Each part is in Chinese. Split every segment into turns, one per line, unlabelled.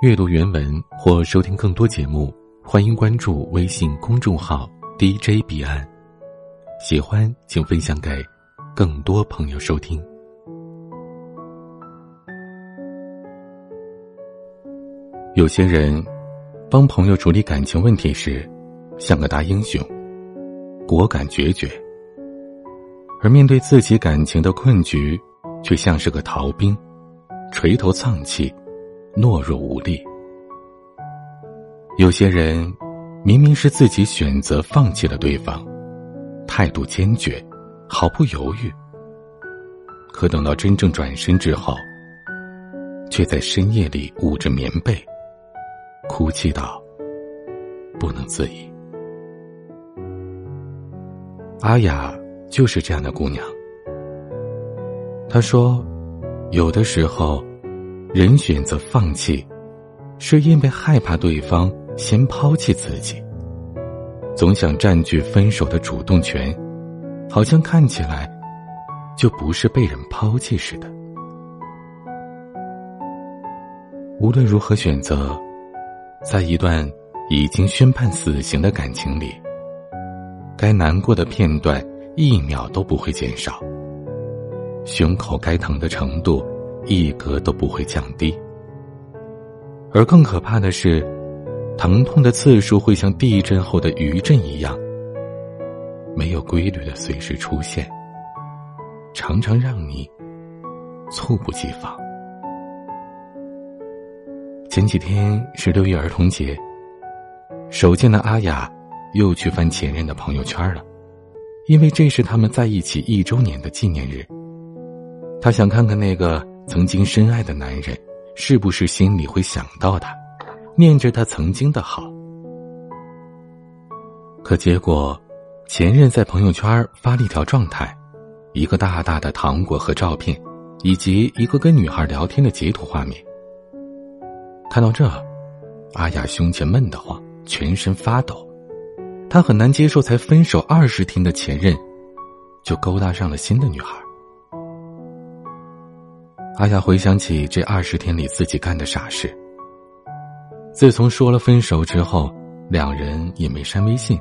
阅读原文或收听更多节目，欢迎关注微信公众号 DJ 彼岸。喜欢请分享给更多朋友收听。有些人帮朋友处理感情问题时，像个大英雄，果敢决绝；而面对自己感情的困局，却像是个逃兵，垂头丧气。懦弱无力。有些人明明是自己选择放弃了对方，态度坚决，毫不犹豫。可等到真正转身之后，却在深夜里捂着棉被，哭泣到不能自已。阿雅就是这样的姑娘。她说：“有的时候。”人选择放弃，是因为害怕对方先抛弃自己，总想占据分手的主动权，好像看起来就不是被人抛弃似的。无论如何选择，在一段已经宣判死刑的感情里，该难过的片段一秒都不会减少，胸口该疼的程度。一格都不会降低，而更可怕的是，疼痛的次数会像地震后的余震一样，没有规律的随时出现，常常让你猝不及防。前几天是六一儿童节，手贱的阿雅又去翻前任的朋友圈了，因为这是他们在一起一周年的纪念日，她想看看那个。曾经深爱的男人，是不是心里会想到他，念着他曾经的好？可结果，前任在朋友圈发了一条状态，一个大大的糖果和照片，以及一个跟女孩聊天的截图画面。看到这，阿雅胸前闷得慌，全身发抖，她很难接受才分手二十天的前任，就勾搭上了新的女孩。阿雅回想起这二十天里自己干的傻事。自从说了分手之后，两人也没删微信，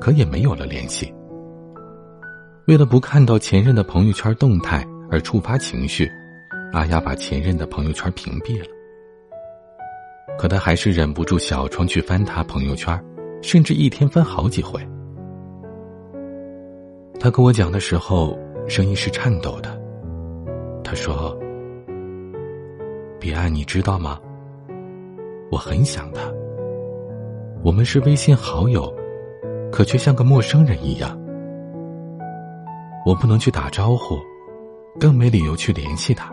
可也没有了联系。为了不看到前任的朋友圈动态而触发情绪，阿雅把前任的朋友圈屏蔽了。可她还是忍不住小窗去翻他朋友圈，甚至一天翻好几回。他跟我讲的时候，声音是颤抖的。他说。彼岸，你知道吗？我很想他。我们是微信好友，可却像个陌生人一样。我不能去打招呼，更没理由去联系他。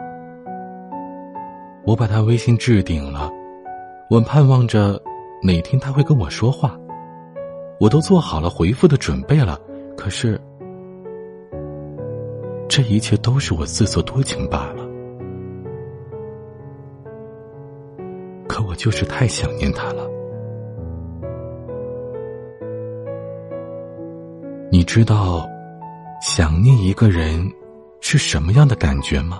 我把他微信置顶了，我盼望着哪天他会跟我说话。我都做好了回复的准备了，可是，这一切都是我自作多情罢了。就是太想念他了。你知道，想念一个人是什么样的感觉吗？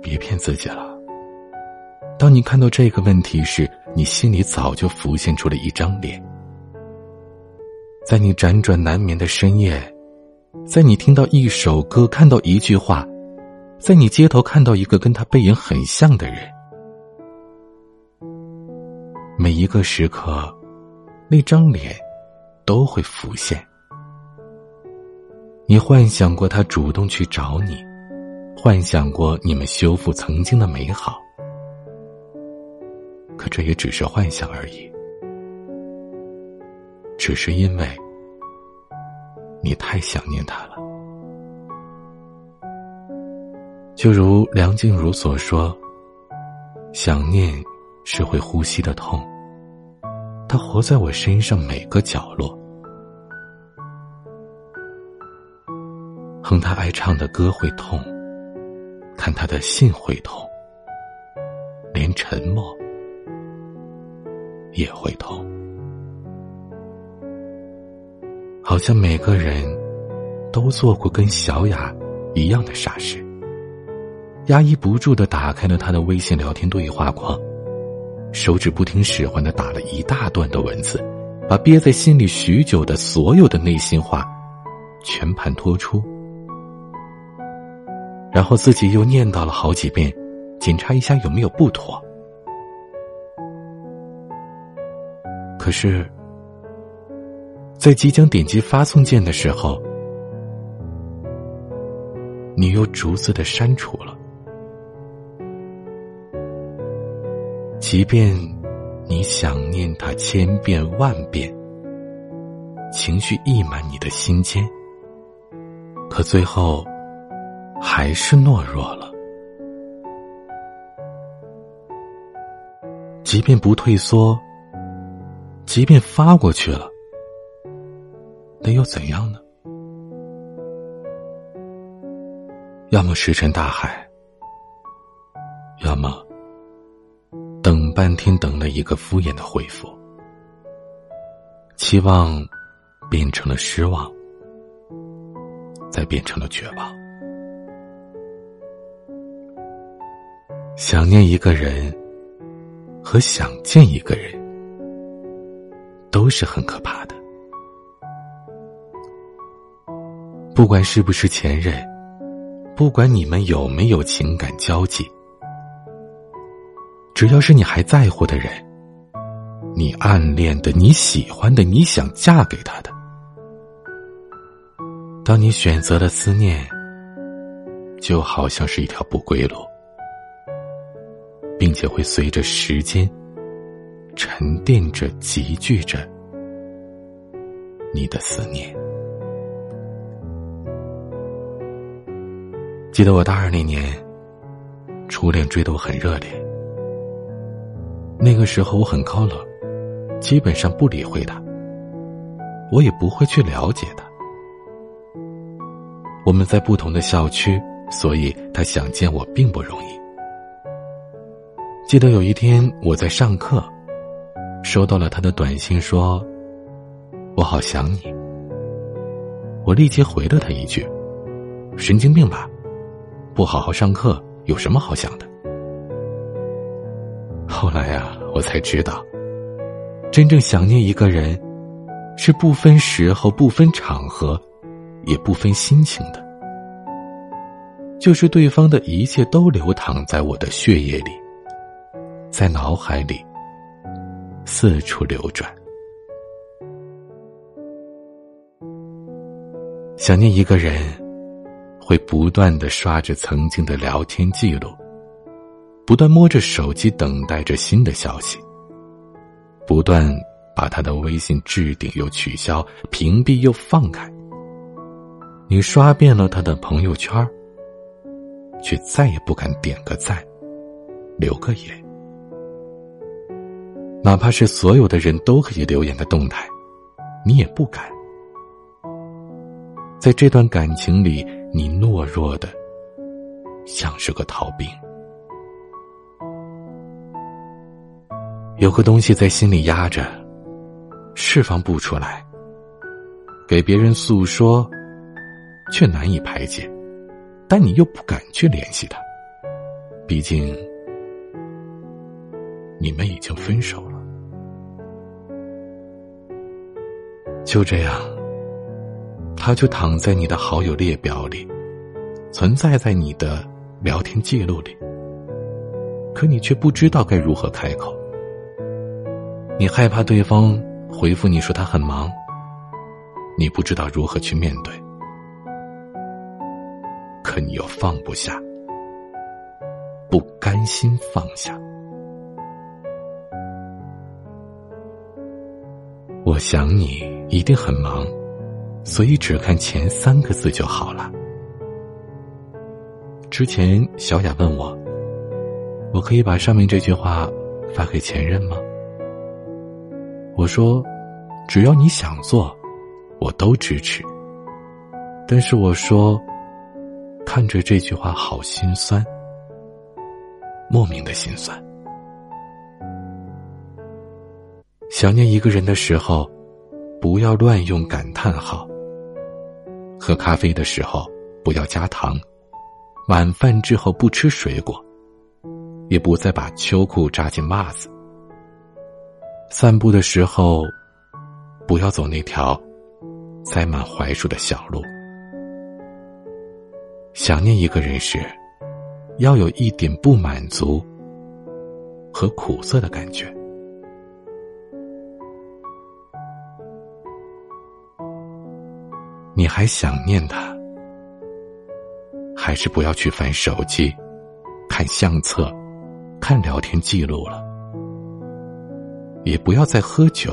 别骗自己了。当你看到这个问题时，你心里早就浮现出了一张脸。在你辗转难眠的深夜，在你听到一首歌、看到一句话，在你街头看到一个跟他背影很像的人。每一个时刻，那张脸都会浮现。你幻想过他主动去找你，幻想过你们修复曾经的美好，可这也只是幻想而已。只是因为你太想念他了。就如梁静茹所说：“想念。”是会呼吸的痛，它活在我身上每个角落。哼他爱唱的歌会痛，看他的信会痛，连沉默也会痛。好像每个人都做过跟小雅一样的傻事，压抑不住的打开了他的微信聊天对话框，手指不听使唤的打了一大段的文字，把憋在心里许久的所有的内心话，全盘托出。然后自己又念叨了好几遍，检查一下有没有不妥。可是，在即将点击发送键的时候，你又逐字的删除了。即便你想念他千遍万遍，情绪溢满你的心间，可最后还是懦弱了。即便不退缩。即便发过去了，那又怎样呢？要么石沉大海，要么半天等了一个敷衍的回复，期望变成了失望，再变成了绝望。想念一个人和想见一个人。都是很可怕的。不管是不是前任，不管你们有没有情感交集，只要是你还在乎的人，你暗恋的、你喜欢的、你想嫁给他的，当你选择了思念，就好像是一条不归路，并且会随着时间。沉淀着，集聚着你的思念。记得我大二那年，初恋追得我很热烈。那个时候我很高冷，基本上不理会他，我也不会去了解他。我们在不同的校区，所以他想见我并不容易。记得有一天我在上课。收到了他的短信，说：“我好想你。”我立即回了他一句：“神经病吧，不好好上课有什么好想的？”后来呀，我才知道，真正想念一个人，是不分时候、不分场合，也不分心情的，就是对方的一切都流淌在我的血液里，在脑海里。四处流转，想念一个人，会不断的刷着曾经的聊天记录，不断摸着手机等待着新的消息，不断把他的微信置顶又取消，屏蔽又放开。你刷遍了他的朋友圈，却再也不敢点个赞，留个言。哪怕是所有的人都可以留言的动态，你也不敢。在这段感情里，你懦弱的像是个逃兵。有个东西在心里压着，释放不出来。给别人诉说，却难以排解，但你又不敢去联系他，毕竟你们已经分手了。就这样，他就躺在你的好友列表里，存在在你的聊天记录里。可你却不知道该如何开口。你害怕对方回复你说他很忙，你不知道如何去面对。可你又放不下，不甘心放下。我想你。一定很忙，所以只看前三个字就好了。之前小雅问我：“我可以把上面这句话发给前任吗？”我说：“只要你想做，我都支持。”但是我说，看着这句话好心酸，莫名的心酸。想念一个人的时候。不要乱用感叹号。喝咖啡的时候不要加糖，晚饭之后不吃水果，也不再把秋裤扎进袜子。散步的时候，不要走那条栽满槐树的小路。想念一个人时，要有一点不满足和苦涩的感觉。你还想念他？还是不要去翻手机、看相册、看聊天记录了，也不要再喝酒，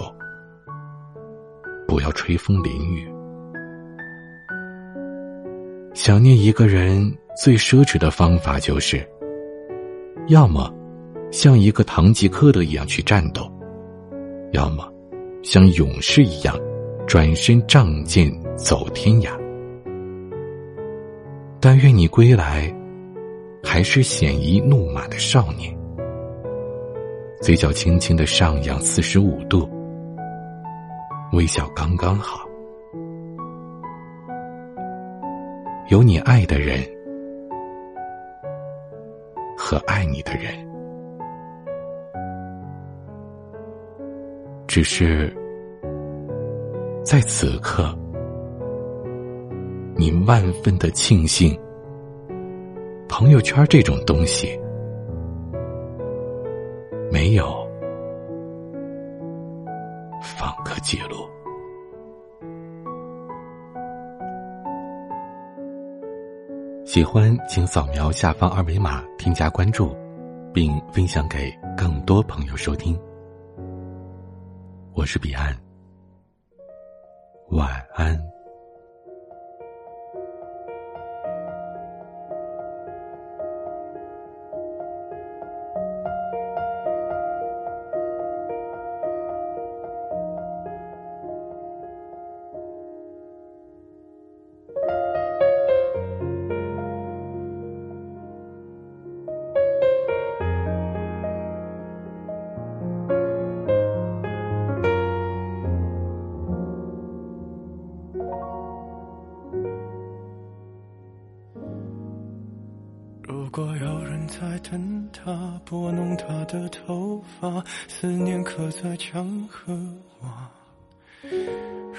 不要吹风淋雨。想念一个人最奢侈的方法就是，要么像一个堂吉诃德一样去战斗，要么像勇士一样转身仗剑走天涯。但愿你归来，还是鲜衣怒马的少年，嘴角轻轻的上扬四十五度，微笑刚刚好，有你爱的人和爱你的人，只是在此刻。你万分的庆幸，朋友圈这种东西记录。喜欢请扫描下方二维码添加关注，并分享给更多朋友收听。我是彼岸，晚安。
人在等他，拨弄他的头发，思念刻在墙和瓦。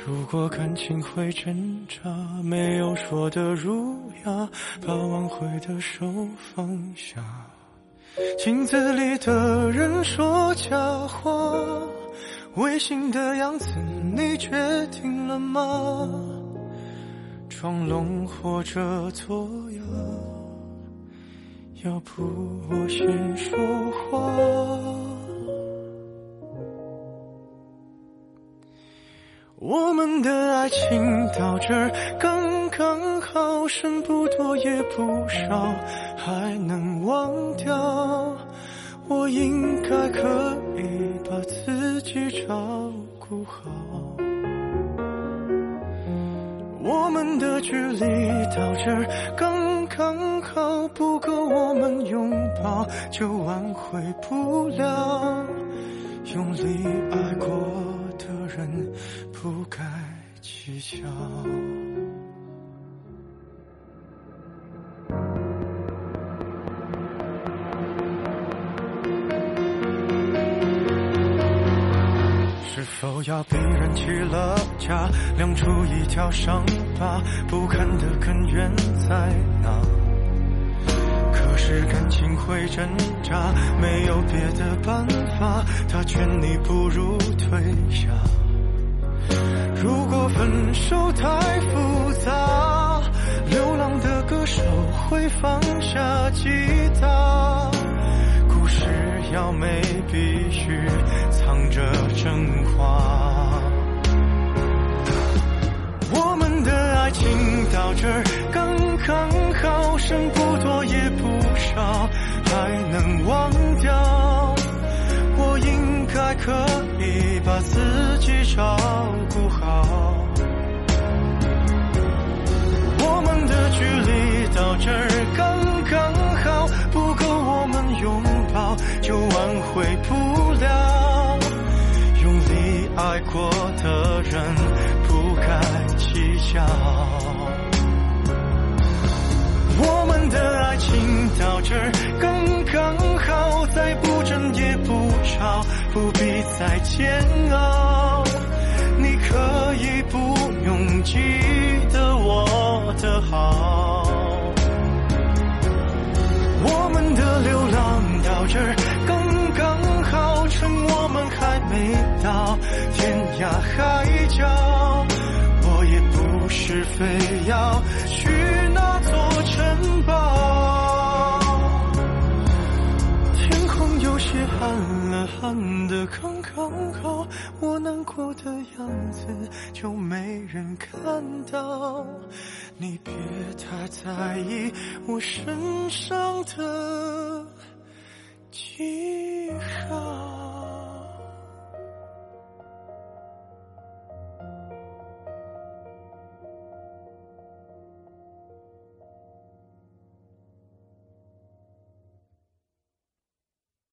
如果感情会挣扎，没有说的儒雅，把挽回的手放下。镜子里的人说假话，违心的样子你决定了吗？装聋或者作哑。要不我先说话。我们的爱情到这儿刚刚好，剩不多也不少，还能忘掉。我应该可以把自己照顾好。我们的距离到这儿刚刚好，不够我们拥抱，就挽回不了。用力爱过的人，不该计较。是否要逼人起了家，亮出一条伤疤，不堪的根源在哪？是感情会挣扎，没有别的办法，他劝你不如退下。如果分手太复杂，流浪的歌手会放下吉他。故事要美必须藏着真话。我们的爱情到这儿刚刚好，剩不多也不还能忘掉。我应该可以把自己照顾好。我们的距离到这儿刚刚好，不够我们拥抱。就挽回不了，用力爱过的人不该计较。的爱。情到这儿刚刚好，再不争也不吵，不必再煎熬。你可以不用记得我的好。我们的流浪到这儿刚刚好，趁我们还没到天涯海角，我也不是非要去城堡。天空有些暗了，暗的刚刚好，我难过的样子就没人看到。你别太在意我身上的记号。